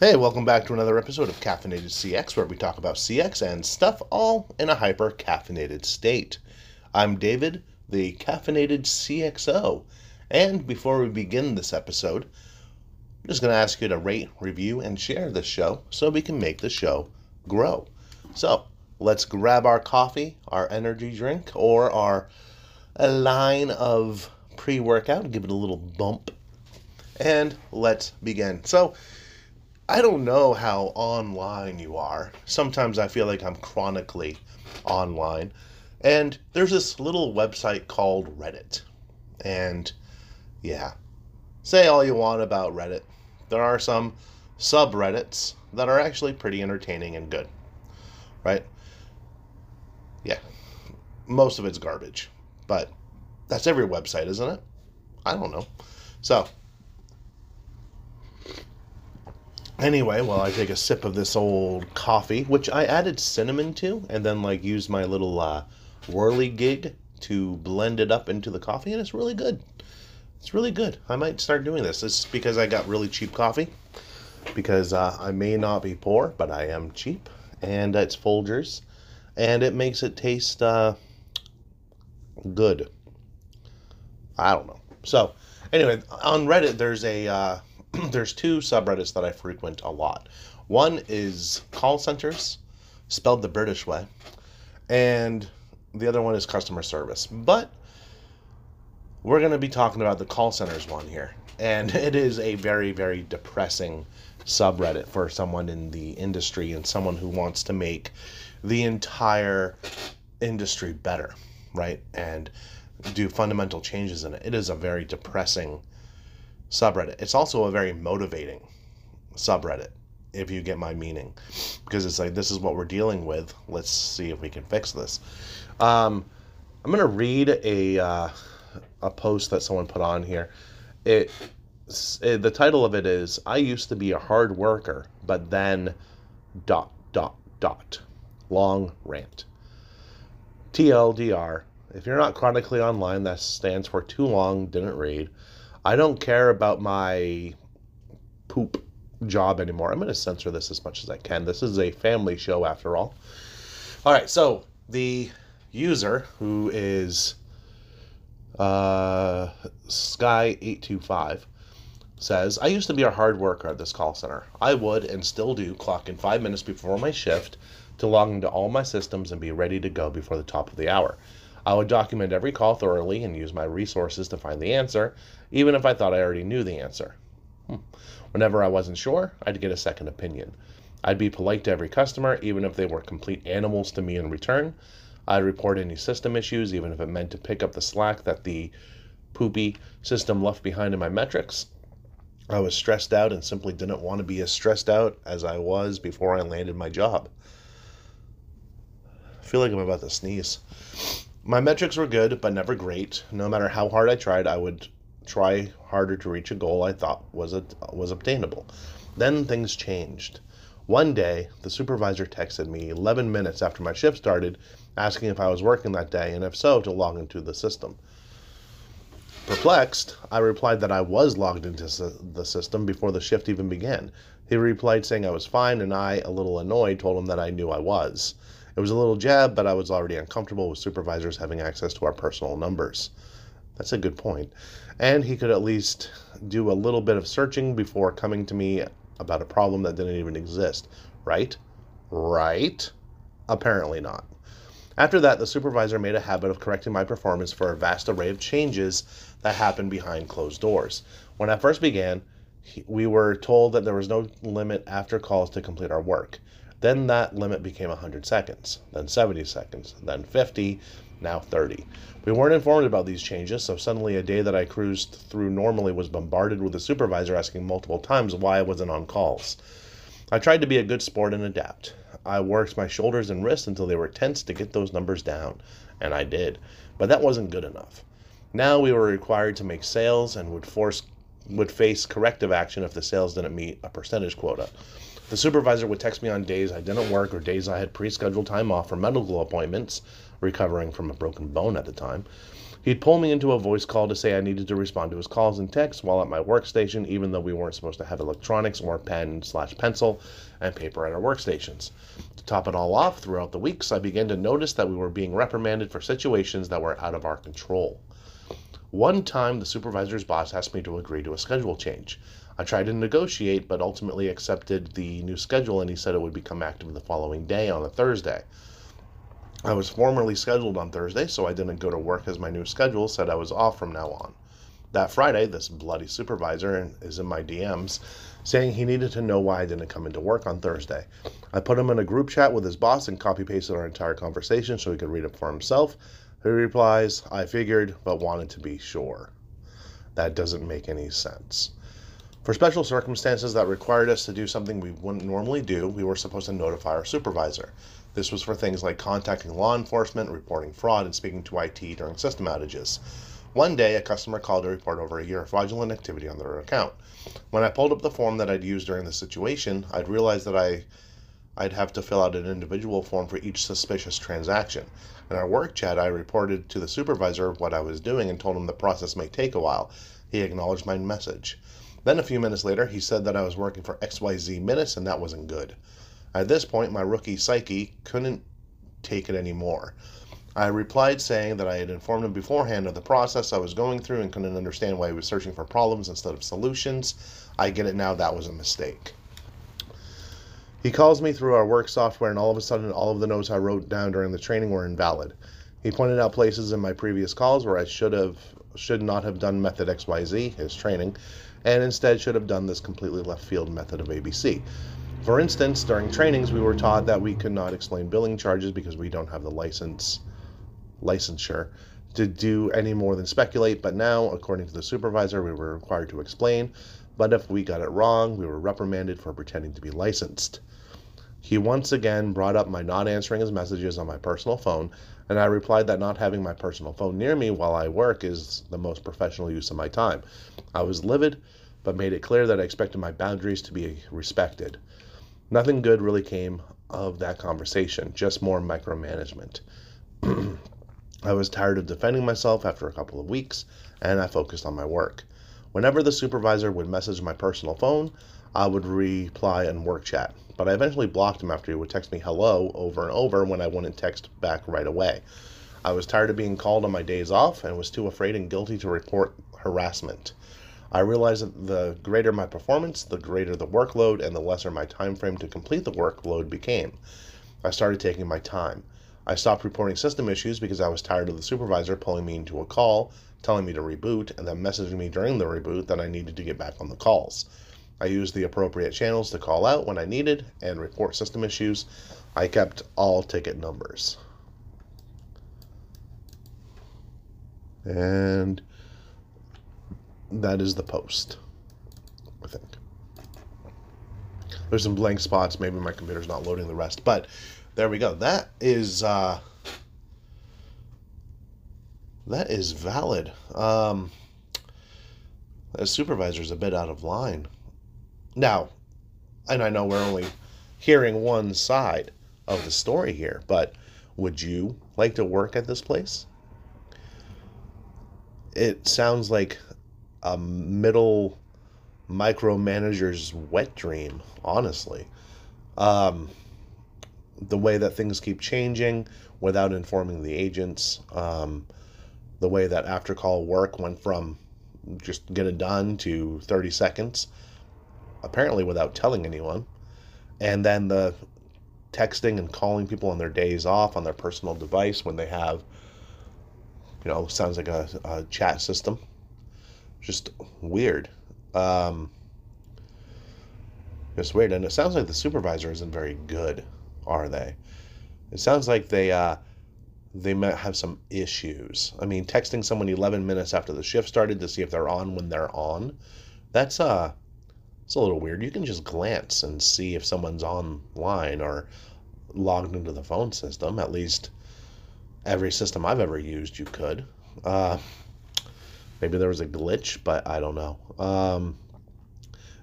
Hey, welcome back to another episode of Caffeinated CX, where we talk about CX and stuff all in a hyper caffeinated state. I'm David, the caffeinated CXO, and before we begin this episode, I'm just going to ask you to rate, review, and share this show so we can make the show grow. So, let's grab our coffee, our energy drink, or our a line of pre workout, give it a little bump, and let's begin. So, I don't know how online you are. Sometimes I feel like I'm chronically online. And there's this little website called Reddit. And yeah, say all you want about Reddit. There are some subreddits that are actually pretty entertaining and good. Right? Yeah. Most of it's garbage. But that's every website, isn't it? I don't know. So, Anyway, while I take a sip of this old coffee, which I added cinnamon to, and then like used my little uh, whirligig to blend it up into the coffee, and it's really good. It's really good. I might start doing this. This because I got really cheap coffee. Because uh, I may not be poor, but I am cheap, and it's Folgers, and it makes it taste uh, good. I don't know. So, anyway, on Reddit, there's a uh, there's two subreddits that I frequent a lot. One is call centers, spelled the British way, and the other one is customer service. But we're going to be talking about the call centers one here. And it is a very, very depressing subreddit for someone in the industry and someone who wants to make the entire industry better, right? And do fundamental changes in it. It is a very depressing subreddit. It's also a very motivating subreddit, if you get my meaning, because it's like this is what we're dealing with. Let's see if we can fix this. Um, I'm gonna read a uh, a post that someone put on here. It, it the title of it is "I used to be a hard worker, but then dot dot dot." Long rant. TLDR. If you're not chronically online, that stands for too long, didn't read. I don't care about my poop job anymore. I'm going to censor this as much as I can. This is a family show after all. All right, so the user who is uh, Sky825 says, I used to be a hard worker at this call center. I would and still do clock in five minutes before my shift to log into all my systems and be ready to go before the top of the hour. I would document every call thoroughly and use my resources to find the answer, even if I thought I already knew the answer. Hmm. Whenever I wasn't sure, I'd get a second opinion. I'd be polite to every customer, even if they were complete animals to me in return. I'd report any system issues, even if it meant to pick up the slack that the poopy system left behind in my metrics. I was stressed out and simply didn't want to be as stressed out as I was before I landed my job. I feel like I'm about to sneeze my metrics were good, but never great. No matter how hard I tried, I would try harder to reach a goal I thought was a, was obtainable. Then things changed. One day, the supervisor texted me 11 minutes after my shift started, asking if I was working that day and if so, to log into the system. Perplexed, I replied that I was logged into the system before the shift even began. He replied saying I was fine, and I, a little annoyed, told him that I knew I was. It was a little jab, but I was already uncomfortable with supervisors having access to our personal numbers. That's a good point. And he could at least do a little bit of searching before coming to me about a problem that didn't even exist. Right? Right? Apparently not. After that, the supervisor made a habit of correcting my performance for a vast array of changes that happened behind closed doors. When I first began, we were told that there was no limit after calls to complete our work. Then that limit became 100 seconds, then 70 seconds, then 50, now 30. We weren't informed about these changes, so suddenly a day that I cruised through normally was bombarded with a supervisor asking multiple times why I wasn't on calls. I tried to be a good sport and adapt. I worked my shoulders and wrists until they were tense to get those numbers down, and I did. But that wasn't good enough. Now we were required to make sales and would force would face corrective action if the sales didn't meet a percentage quota. The supervisor would text me on days I didn't work or days I had pre scheduled time off for medical appointments, recovering from a broken bone at the time. He'd pull me into a voice call to say I needed to respond to his calls and texts while at my workstation, even though we weren't supposed to have electronics or pen slash pencil and paper at our workstations. To top it all off, throughout the weeks, I began to notice that we were being reprimanded for situations that were out of our control. One time, the supervisor's boss asked me to agree to a schedule change. I tried to negotiate, but ultimately accepted the new schedule, and he said it would become active the following day on a Thursday. I was formerly scheduled on Thursday, so I didn't go to work as my new schedule said I was off from now on. That Friday, this bloody supervisor is in my DMs saying he needed to know why I didn't come into work on Thursday. I put him in a group chat with his boss and copy pasted our entire conversation so he could read it for himself. He replies, I figured, but wanted to be sure. That doesn't make any sense. For special circumstances that required us to do something we wouldn't normally do, we were supposed to notify our supervisor. This was for things like contacting law enforcement, reporting fraud, and speaking to IT during system outages. One day, a customer called to report over a year of fraudulent activity on their account. When I pulled up the form that I'd used during the situation, I'd realized that I I'd have to fill out an individual form for each suspicious transaction. In our work chat, I reported to the supervisor what I was doing and told him the process may take a while. He acknowledged my message. Then a few minutes later, he said that I was working for XYZ Minutes and that wasn't good. At this point, my rookie psyche couldn't take it anymore. I replied saying that I had informed him beforehand of the process I was going through and couldn't understand why he was searching for problems instead of solutions. I get it now, that was a mistake. He calls me through our work software, and all of a sudden, all of the notes I wrote down during the training were invalid. He pointed out places in my previous calls where I should have should not have done method XYZ, his training, and instead should have done this completely left field method of ABC. For instance, during trainings, we were taught that we could not explain billing charges because we don't have the license licensure to do any more than speculate, but now, according to the supervisor, we were required to explain. But if we got it wrong, we were reprimanded for pretending to be licensed. He once again brought up my not answering his messages on my personal phone, and I replied that not having my personal phone near me while I work is the most professional use of my time. I was livid, but made it clear that I expected my boundaries to be respected. Nothing good really came of that conversation, just more micromanagement. I was tired of defending myself after a couple of weeks, and I focused on my work. Whenever the supervisor would message my personal phone, I would reply in work chat. But I eventually blocked him after he would text me hello over and over when I wouldn't text back right away. I was tired of being called on my days off and was too afraid and guilty to report harassment. I realized that the greater my performance, the greater the workload, and the lesser my time frame to complete the workload became. I started taking my time. I stopped reporting system issues because I was tired of the supervisor pulling me into a call, telling me to reboot, and then messaging me during the reboot that I needed to get back on the calls. I used the appropriate channels to call out when I needed and report system issues. I kept all ticket numbers. And that is the post, I think. There's some blank spots. Maybe my computer's not loading the rest, but there we go. That is uh, that is valid. Um, as supervisor's a bit out of line. Now, and I know we're only hearing one side of the story here, but would you like to work at this place? It sounds like a middle micromanager's wet dream, honestly. Um, the way that things keep changing without informing the agents, um, the way that after call work went from just get it done to 30 seconds, apparently without telling anyone, and then the texting and calling people on their days off on their personal device when they have, you know, sounds like a, a chat system just weird. Um, just weird, and it sounds like the supervisor isn't very good, are they? It sounds like they uh, they might have some issues. I mean, texting someone 11 minutes after the shift started to see if they're on when they're on, that's uh, it's a little weird. You can just glance and see if someone's online or logged into the phone system. At least every system I've ever used, you could. Uh, Maybe there was a glitch, but I don't know. Um,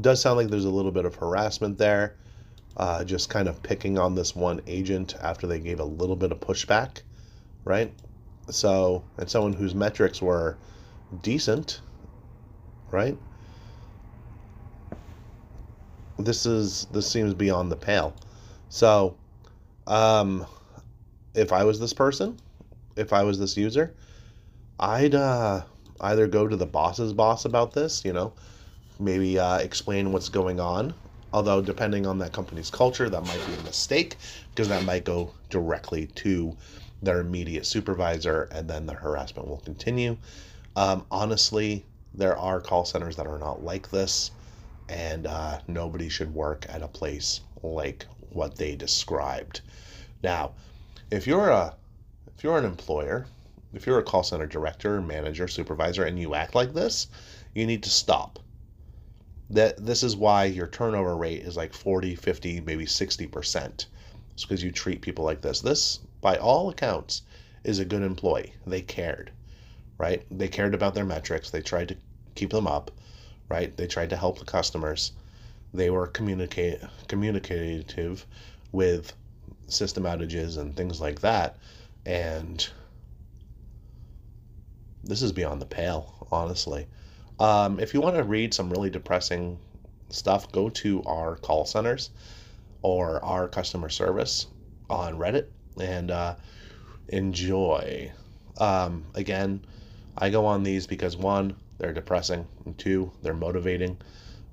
does sound like there's a little bit of harassment there. Uh, just kind of picking on this one agent after they gave a little bit of pushback, right? So, and someone whose metrics were decent, right? This is this seems beyond the pale. So, um, if I was this person, if I was this user, I'd uh, either go to the boss's boss about this, you know, maybe uh, explain what's going on. Although, depending on that company's culture, that might be a mistake because that might go directly to their immediate supervisor and then the harassment will continue. Um, honestly, there are call centers that are not like this, and uh, nobody should work at a place like what they described. Now, if you're a if you're an employer, if you're a call center director, manager, supervisor, and you act like this, you need to stop. That this is why your turnover rate is like 40 50 maybe 60% it's because you treat people like this. This by all accounts is a good employee. They cared right? They cared about their metrics. They tried to keep them up right? They tried to help the customers. They were communicate communicative with system outages and things like that. And this is beyond the pale honestly. Um, if you want to read some really depressing stuff, go to our call centers or our customer service on Reddit and uh, enjoy. Um, again, I go on these because one, they're depressing, and two, they're motivating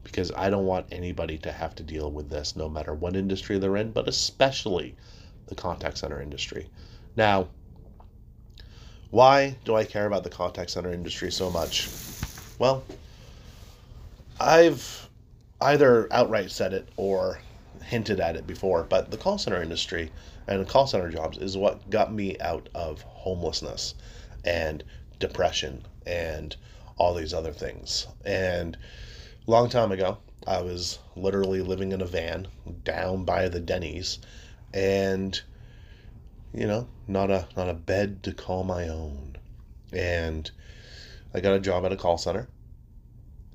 because I don't want anybody to have to deal with this no matter what industry they're in, but especially the contact center industry. Now, why do I care about the contact center industry so much? Well, I've either outright said it or hinted at it before, but the call center industry and the call center jobs is what got me out of homelessness and depression and all these other things. And long time ago, I was literally living in a van down by the Denny's and you know, not a not a bed to call my own. And I got a job at a call center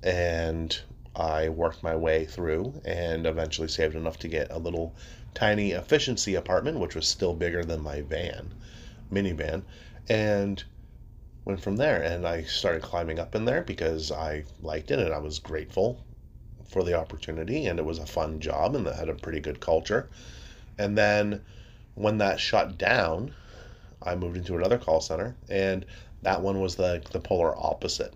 and I worked my way through and eventually saved enough to get a little tiny efficiency apartment, which was still bigger than my van, minivan, and went from there. And I started climbing up in there because I liked it and I was grateful for the opportunity and it was a fun job and that had a pretty good culture. And then when that shut down, I moved into another call center and that one was the the polar opposite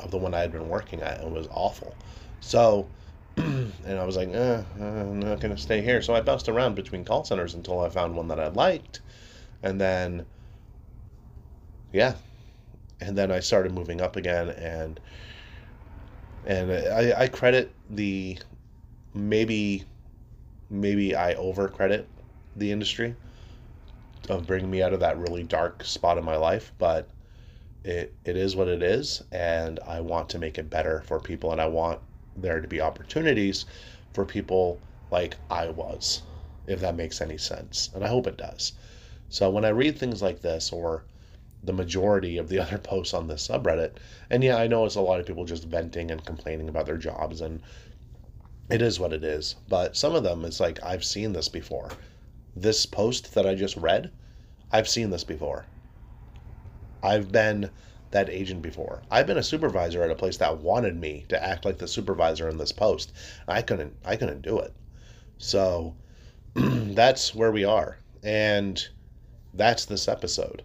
of the one I had been working at and was awful. So, and I was like, eh, I'm not going to stay here. So I bounced around between call centers until I found one that I liked. And then, yeah. And then I started moving up again and and I, I credit the maybe maybe I over credit the industry of bringing me out of that really dark spot in my life, but it, it is what it is and i want to make it better for people and i want there to be opportunities for people like i was if that makes any sense and i hope it does. So when i read things like this or the majority of the other posts on this subreddit and yeah i know it's a lot of people just venting and complaining about their jobs and it is what it is but some of them it's like i've seen this before this post that i just read i've seen this before I've been that agent before. I've been a supervisor at a place that wanted me to act like the supervisor in this post. I couldn't I couldn't do it. So that's where we are. And that's this episode.